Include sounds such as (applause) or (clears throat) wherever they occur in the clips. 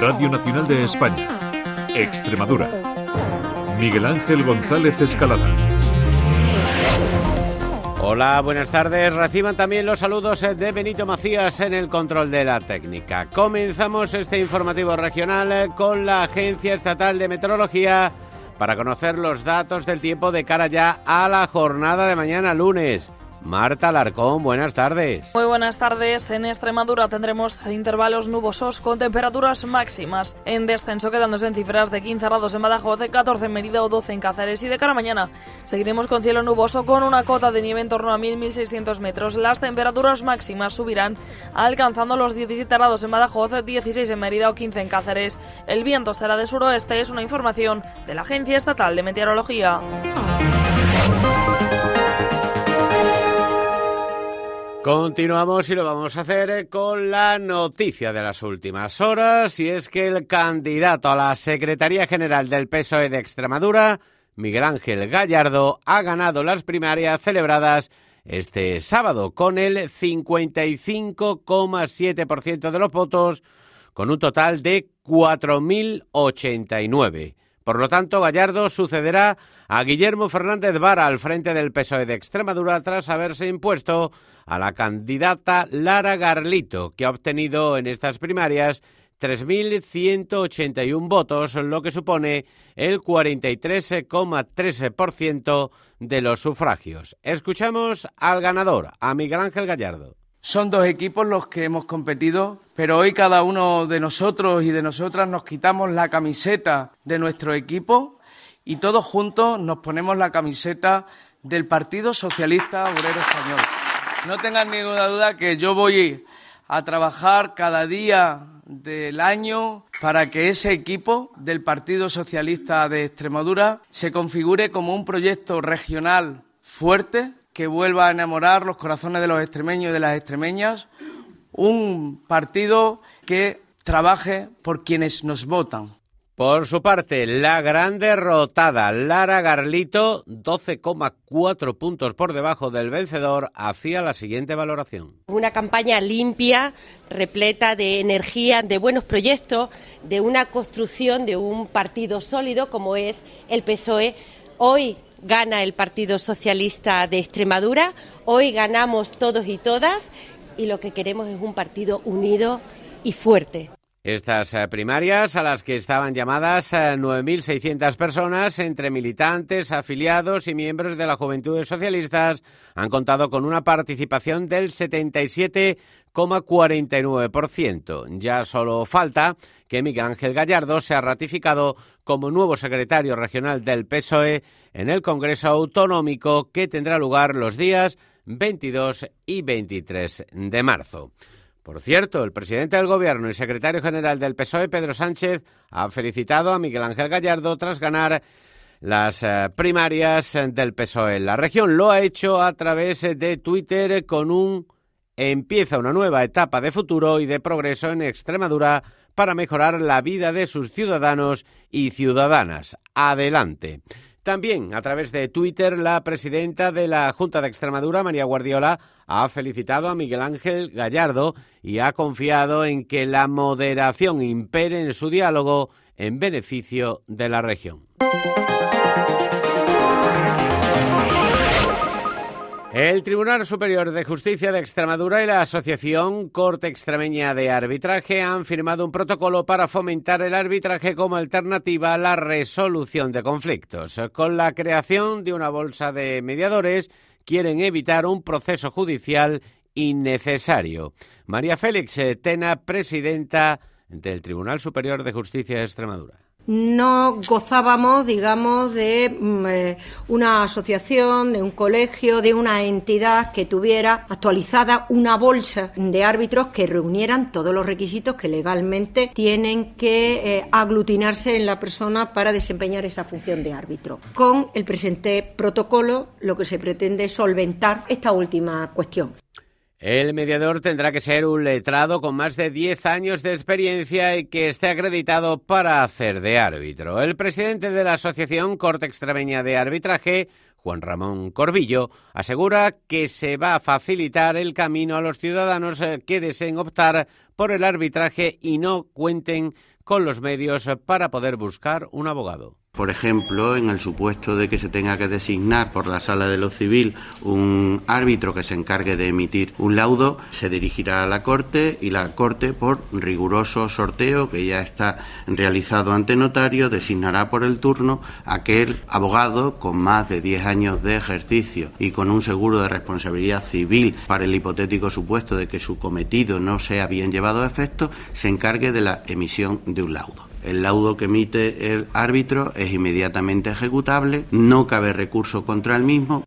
Radio Nacional de España, Extremadura. Miguel Ángel González Escalada. Hola, buenas tardes. Reciban también los saludos de Benito Macías en el control de la técnica. Comenzamos este informativo regional con la Agencia Estatal de Meteorología para conocer los datos del tiempo de cara ya a la jornada de mañana lunes. Marta Larcón, buenas tardes. Muy buenas tardes. En Extremadura tendremos intervalos nubosos con temperaturas máximas en descenso, quedándose en cifras de 15 grados en Badajoz, 14 en Mérida o 12 en Cáceres. Y de cara a mañana seguiremos con cielo nuboso con una cota de nieve en torno a 1.000-1.600 metros. Las temperaturas máximas subirán alcanzando los 17 grados en Badajoz, 16 en Mérida o 15 en Cáceres. El viento será de suroeste, es una información de la Agencia Estatal de Meteorología. Continuamos y lo vamos a hacer eh, con la noticia de las últimas horas y es que el candidato a la Secretaría General del PSOE de Extremadura, Miguel Ángel Gallardo, ha ganado las primarias celebradas este sábado con el 55,7% de los votos con un total de 4.089. Por lo tanto, Gallardo sucederá a Guillermo Fernández Vara al frente del PSOE de Extremadura tras haberse impuesto a la candidata Lara Garlito, que ha obtenido en estas primarias 3.181 votos, lo que supone el 43,13% de los sufragios. Escuchamos al ganador, a Miguel Ángel Gallardo. Son dos equipos los que hemos competido, pero hoy cada uno de nosotros y de nosotras nos quitamos la camiseta de nuestro equipo y todos juntos nos ponemos la camiseta del Partido Socialista Obrero Español. No tengan ninguna duda que yo voy a trabajar cada día del año para que ese equipo del Partido Socialista de Extremadura se configure como un proyecto regional fuerte que vuelva a enamorar los corazones de los extremeños y de las extremeñas, un partido que trabaje por quienes nos votan, por su parte, la gran derrotada Lara Garlito, 12,4 puntos por debajo del vencedor, hacía la siguiente valoración. Una campaña limpia, repleta de energía, de buenos proyectos, de una construcción de un partido sólido como es el PSOE. Hoy gana el Partido Socialista de Extremadura, hoy ganamos todos y todas y lo que queremos es un partido unido y fuerte. Estas eh, primarias, a las que estaban llamadas 9.600 eh, personas, entre militantes, afiliados y miembros de la Juventud Socialistas, han contado con una participación del 77,49%. Ya solo falta que Miguel Ángel Gallardo sea ratificado como nuevo secretario regional del PSOE en el Congreso Autonómico que tendrá lugar los días 22 y 23 de marzo. Por cierto, el presidente del Gobierno y secretario general del PSOE, Pedro Sánchez, ha felicitado a Miguel Ángel Gallardo tras ganar las eh, primarias del PSOE en la región. Lo ha hecho a través de Twitter con un empieza una nueva etapa de futuro y de progreso en Extremadura para mejorar la vida de sus ciudadanos y ciudadanas. Adelante. También a través de Twitter, la presidenta de la Junta de Extremadura, María Guardiola, ha felicitado a Miguel Ángel Gallardo y ha confiado en que la moderación impere en su diálogo en beneficio de la región. El Tribunal Superior de Justicia de Extremadura y la Asociación Corte Extremeña de Arbitraje han firmado un protocolo para fomentar el arbitraje como alternativa a la resolución de conflictos. Con la creación de una bolsa de mediadores, quieren evitar un proceso judicial innecesario. María Félix Tena, presidenta del Tribunal Superior de Justicia de Extremadura no gozábamos, digamos, de mm, eh, una asociación, de un colegio, de una entidad que tuviera actualizada una bolsa de árbitros que reunieran todos los requisitos que legalmente tienen que eh, aglutinarse en la persona para desempeñar esa función de árbitro. Con el presente protocolo, lo que se pretende es solventar esta última cuestión. El mediador tendrá que ser un letrado con más de 10 años de experiencia y que esté acreditado para hacer de árbitro. El presidente de la Asociación Corte Extremeña de Arbitraje, Juan Ramón Corbillo, asegura que se va a facilitar el camino a los ciudadanos eh, que deseen optar por el arbitraje y no cuenten con los medios para poder buscar un abogado. Por ejemplo, en el supuesto de que se tenga que designar por la sala de lo civil un árbitro que se encargue de emitir un laudo, se dirigirá a la Corte y la Corte, por riguroso sorteo que ya está realizado ante notario, designará por el turno aquel abogado con más de 10 años de ejercicio y con un seguro de responsabilidad civil para el hipotético supuesto de que su cometido no sea bien llevado a efecto, se encargue de la emisión de un laudo. El laudo que emite el árbitro es inmediatamente ejecutable, no cabe recurso contra el mismo.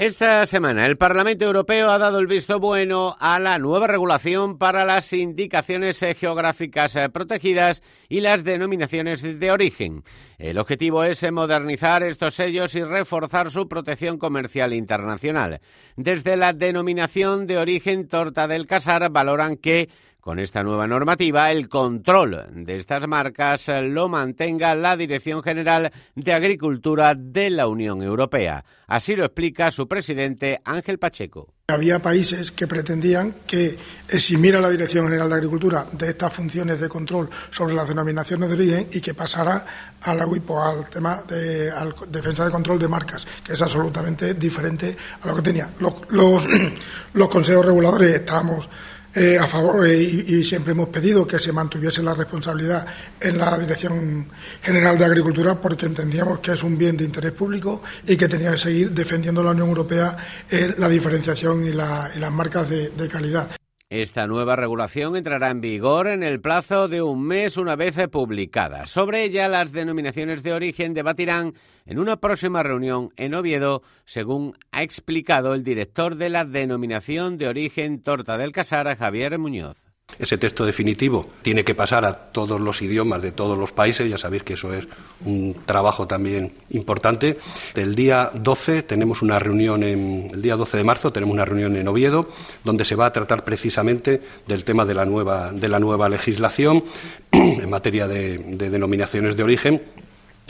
Esta semana el Parlamento Europeo ha dado el visto bueno a la nueva regulación para las indicaciones geográficas protegidas y las denominaciones de origen. El objetivo es modernizar estos sellos y reforzar su protección comercial internacional. Desde la denominación de origen Torta del Casar valoran que con esta nueva normativa, el control de estas marcas lo mantenga la Dirección General de Agricultura de la Unión Europea. Así lo explica su presidente Ángel Pacheco. Había países que pretendían que eximiera la Dirección General de Agricultura de estas funciones de control sobre las denominaciones de origen y que pasara a la UIPO, al tema de defensa de control de marcas, que es absolutamente diferente a lo que tenía. Los, los, (clears throat) los consejos reguladores estábamos eh, a favor eh, y, siempre hemos pedido que se mantuviese la responsabilidad en la Dirección General de Agricultura porque entendíamos que es un bien de interés público y que tenía que seguir defendiendo la Unión Europea eh, la diferenciación y, las marcas de calidad. Esta nueva regulación entrará en vigor en el plazo de un mes una vez publicada. Sobre ella, las denominaciones de origen debatirán en una próxima reunión en Oviedo, según ha explicado el director de la denominación de origen Torta del Casar, Javier Muñoz. Ese texto definitivo tiene que pasar a todos los idiomas de todos los países, ya sabéis que eso es un trabajo también importante. El día 12 tenemos una reunión en el día 12 de marzo tenemos una reunión en Oviedo donde se va a tratar precisamente del tema de la nueva de la nueva legislación (clears throat) en materia de, de denominaciones de origen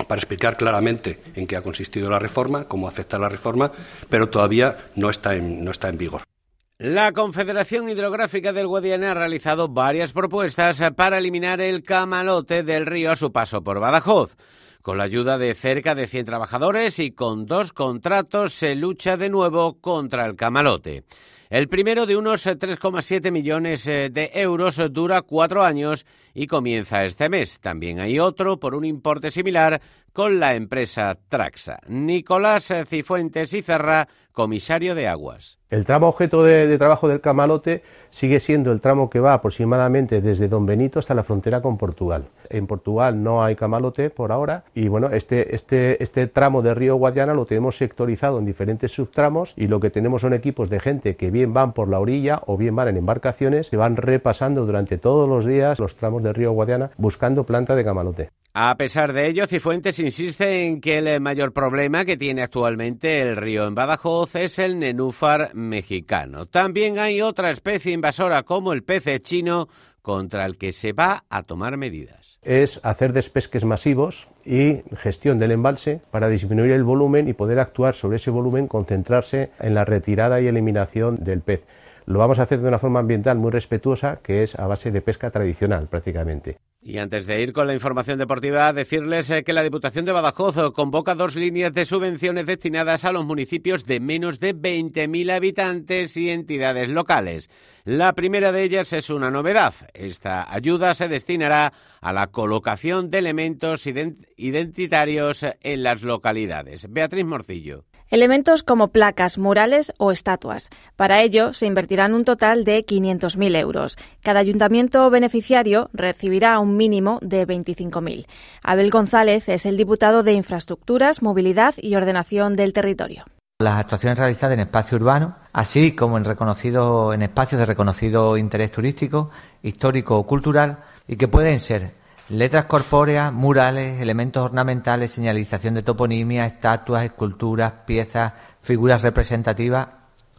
para explicar claramente en qué ha consistido la reforma, cómo afecta la reforma, pero todavía no está en, no está en vigor. La Confederación Hidrográfica del Guadiana ha realizado varias propuestas para eliminar el camalote del río a su paso por Badajoz. Con la ayuda de cerca de 100 trabajadores y con dos contratos se lucha de nuevo contra el camalote. El primero de unos 3,7 millones eh, de euros dura cuatro años y comienza este mes. También hay otro por un importe similar con la empresa Traxa. Nicolás Cifuentes y Cerra, comisario de aguas. El tramo objeto de, trabajo del camalote sigue siendo el tramo que va aproximadamente desde Don Benito hasta la frontera con Portugal. En Portugal no hay camalote por ahora y bueno, este, este, este tramo de río Guadiana lo tenemos sectorizado en diferentes subtramos y lo que tenemos son equipos de gente que bien van por la orilla o bien van en embarcaciones que van repasando durante todos los días los tramos del río Guadiana buscando planta de camalote. A pesar de ello, Cifuentes insiste en que el mayor problema que tiene actualmente el río en Badajoz es el nenúfar mexicano. También hay otra especie invasora como el pez chino contra el que se va a tomar medidas. Es hacer despesques masivos y gestión del embalse para disminuir el volumen y poder actuar sobre ese volumen, concentrarse en la retirada y eliminación del pez. Lo vamos a hacer de una forma ambiental muy respetuosa, que es a base de pesca tradicional prácticamente. Y antes de ir con la información deportiva, decirles eh, que la Diputación de Badajoz convoca dos líneas de subvenciones destinadas a los municipios de menos de 20.000 habitantes y entidades locales. La primera de ellas es una novedad. Esta ayuda se destinará a la colocación de elementos identitarios en las localidades. Beatriz Morcillo. Elementos como placas, murales o estatuas. Para ello se invertirán un total de 500.000 euros. Cada ayuntamiento beneficiario recibirá un mínimo de 25.000. Abel González es el diputado de Infraestructuras, Movilidad y Ordenación del Territorio. Las actuaciones realizadas en espacio urbano, así como en, reconocido, en espacios de reconocido interés turístico, histórico o cultural, y que pueden ser Letras corpóreas, murales, elementos ornamentales, señalización de toponimia, estatuas, esculturas, piezas, figuras representativas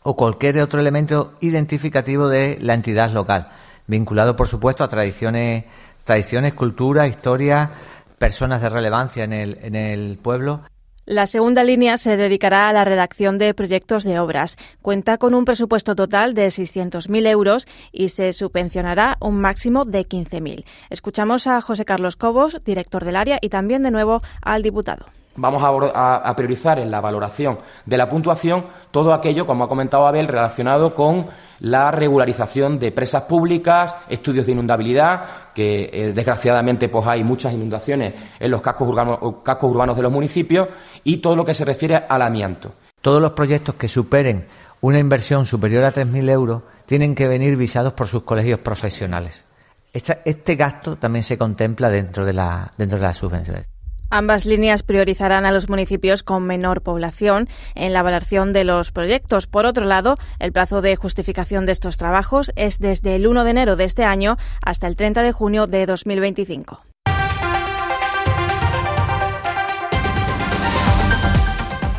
o cualquier otro elemento identificativo de la entidad local, vinculado por supuesto a tradiciones, tradiciones, cultura, historia, personas de relevancia en el, en el pueblo La segunda línea se dedicará a la redacción de proyectos de obras. Cuenta con un presupuesto total de 600.000 euros y se subvencionará un máximo de 15.000. Escuchamos a José Carlos Cobos, director del área, y también de nuevo al diputado. Vamos a, priorizar en la valoración de la puntuación todo aquello, como ha comentado Abel, relacionado con la regularización de presas públicas, estudios de inundabilidad, que eh, desgraciadamente pues hay muchas inundaciones en los cascos urbanos, de los municipios, y todo lo que se refiere al amianto. Todos los proyectos que superen una inversión superior a 3.000 euros tienen que venir visados por sus colegios profesionales. Este, gasto también se contempla dentro de la, dentro de las subvenciones. Ambas líneas priorizarán a los municipios con menor población en la evaluación de los proyectos. Por otro lado, el plazo de justificación de estos trabajos es desde el 1 de enero de este año hasta el 30 de junio de 2025.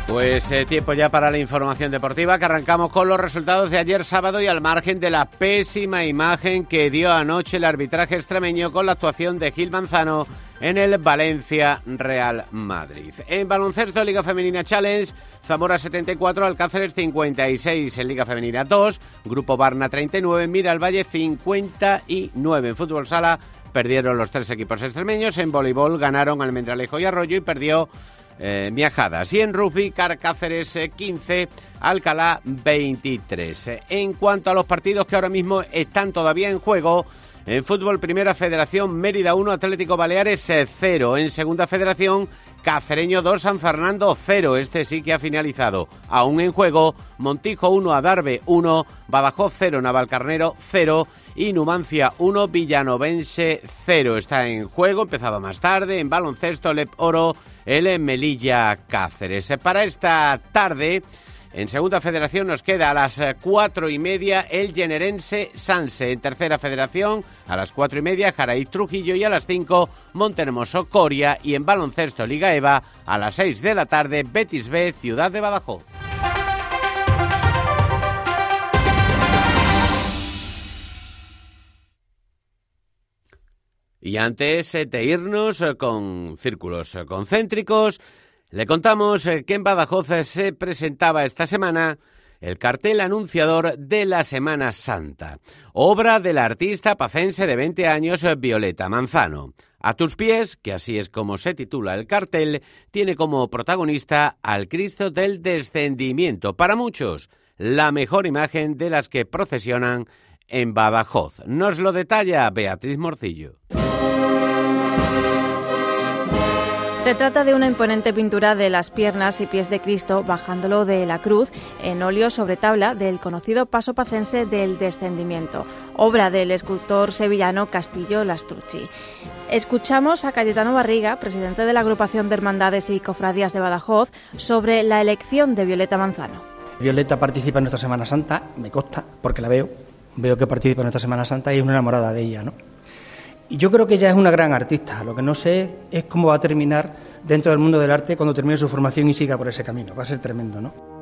Pues eh, tiempo ya para la información deportiva, que arrancamos con los resultados de ayer sábado y al margen de la pésima imagen que dio anoche el arbitraje extremeño con la actuación de Gil Manzano en el Valencia Real Madrid. En baloncesto Liga Femenina Challenge, Zamora 74, Alcáceres 56 en Liga Femenina 2, Grupo Barna 39, Mira Valle 59. En fútbol sala perdieron los tres equipos extremeños, en voleibol ganaron Almendralejo y Arroyo y perdió eh, Miajadas. Y en rugby, Carcáceres 15, eh, Alcalá 23. En cuanto a los partidos que ahora mismo están todavía en juego, en fútbol, Primera Federación, Mérida 1, Atlético Baleares 0. En Segunda Federación, Cacereño 2, San Fernando 0. Este sí que ha finalizado. Aún en juego, Montijo 1, Adarve 1, Badajoz 0, Navalcarnero 0 y Numancia 1, Villanovense 0. Está en juego, empezaba más tarde, en baloncesto, Lep Oro, el Melilla Cáceres. Para esta tarde... En segunda federación nos queda a las eh, cuatro y media el Generense Sanse. En tercera federación a las cuatro y media Jaraí Trujillo y a las cinco Montermoso Coria. Y en baloncesto Liga EVA a las seis de la tarde Betis B Ciudad de Badajoz. Y antes de irnos eh, con círculos concéntricos, le contamos eh, que en Badajoz se presentaba esta semana el cartel anunciador de la Semana Santa, obra del artista pacense de 20 años Violeta Manzano. A tus pies, que así es como se titula el cartel, tiene como protagonista al Cristo del Descendimiento, para muchos, la mejor imagen de las que procesionan en Badajoz. Nos lo detalla Beatriz Morcillo. Se trata de una imponente pintura de las piernas y pies de Cristo bajándolo de la cruz en óleo sobre tabla del conocido paso pacense del descendimiento, obra del escultor sevillano Castillo Lastrucci. Escuchamos a Cayetano Barriga, presidente de la agrupación de hermandades y cofradías de Badajoz, sobre la elección de Violeta Manzano. Violeta participa en nuestra Semana Santa, me consta, porque la veo, veo que participa en nuestra Semana Santa y es una enamorada de ella, ¿no? Y yo creo que ella es una gran artista. Lo que no sé es cómo va a terminar dentro del mundo del arte cuando termine su formación y siga por ese camino. Va a ser tremendo, ¿no?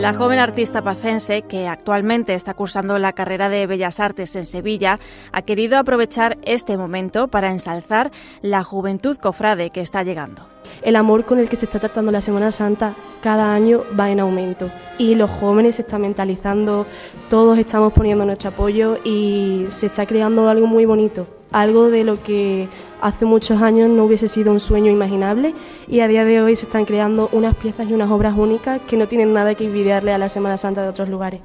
La joven artista pacense, que actualmente está cursando la carrera de Bellas Artes en Sevilla, ha querido aprovechar este momento para ensalzar la juventud cofrade que está llegando. El amor con el que se está tratando la Semana Santa cada año va en aumento y los jóvenes se están mentalizando, todos estamos poniendo nuestro apoyo y se está creando algo muy bonito, algo de lo que hace muchos años no hubiese sido un sueño imaginable y a día de hoy se están creando unas piezas y unas obras únicas que no tienen nada que envidiarle a la Semana Santa de otros lugares.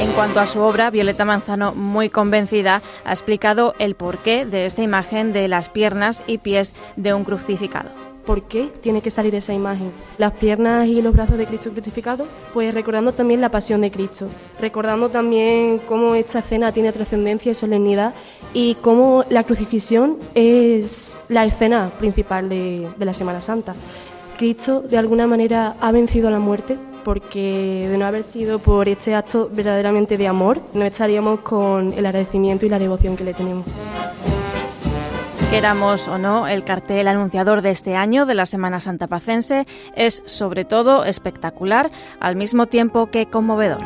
En cuanto a su obra, Violeta Manzano, muy convencida, ha explicado el porqué de esta imagen de las piernas y pies de un crucificado por qué tiene que salir esa imagen. Las piernas y los brazos de Cristo crucificado, pues recordando también la pasión de Cristo, recordando también cómo esta escena tiene trascendencia y solemnidad y cómo la crucifixión es la escena principal de, de la Semana Santa. Cristo de alguna manera ha vencido a la muerte porque de no haber sido por este acto verdaderamente de amor, no estaríamos con el agradecimiento y la devoción que le tenemos. Queramos o no, el cartel anunciador de este año de la Semana Santa Pacense es sobre todo espectacular al mismo tiempo que conmovedor.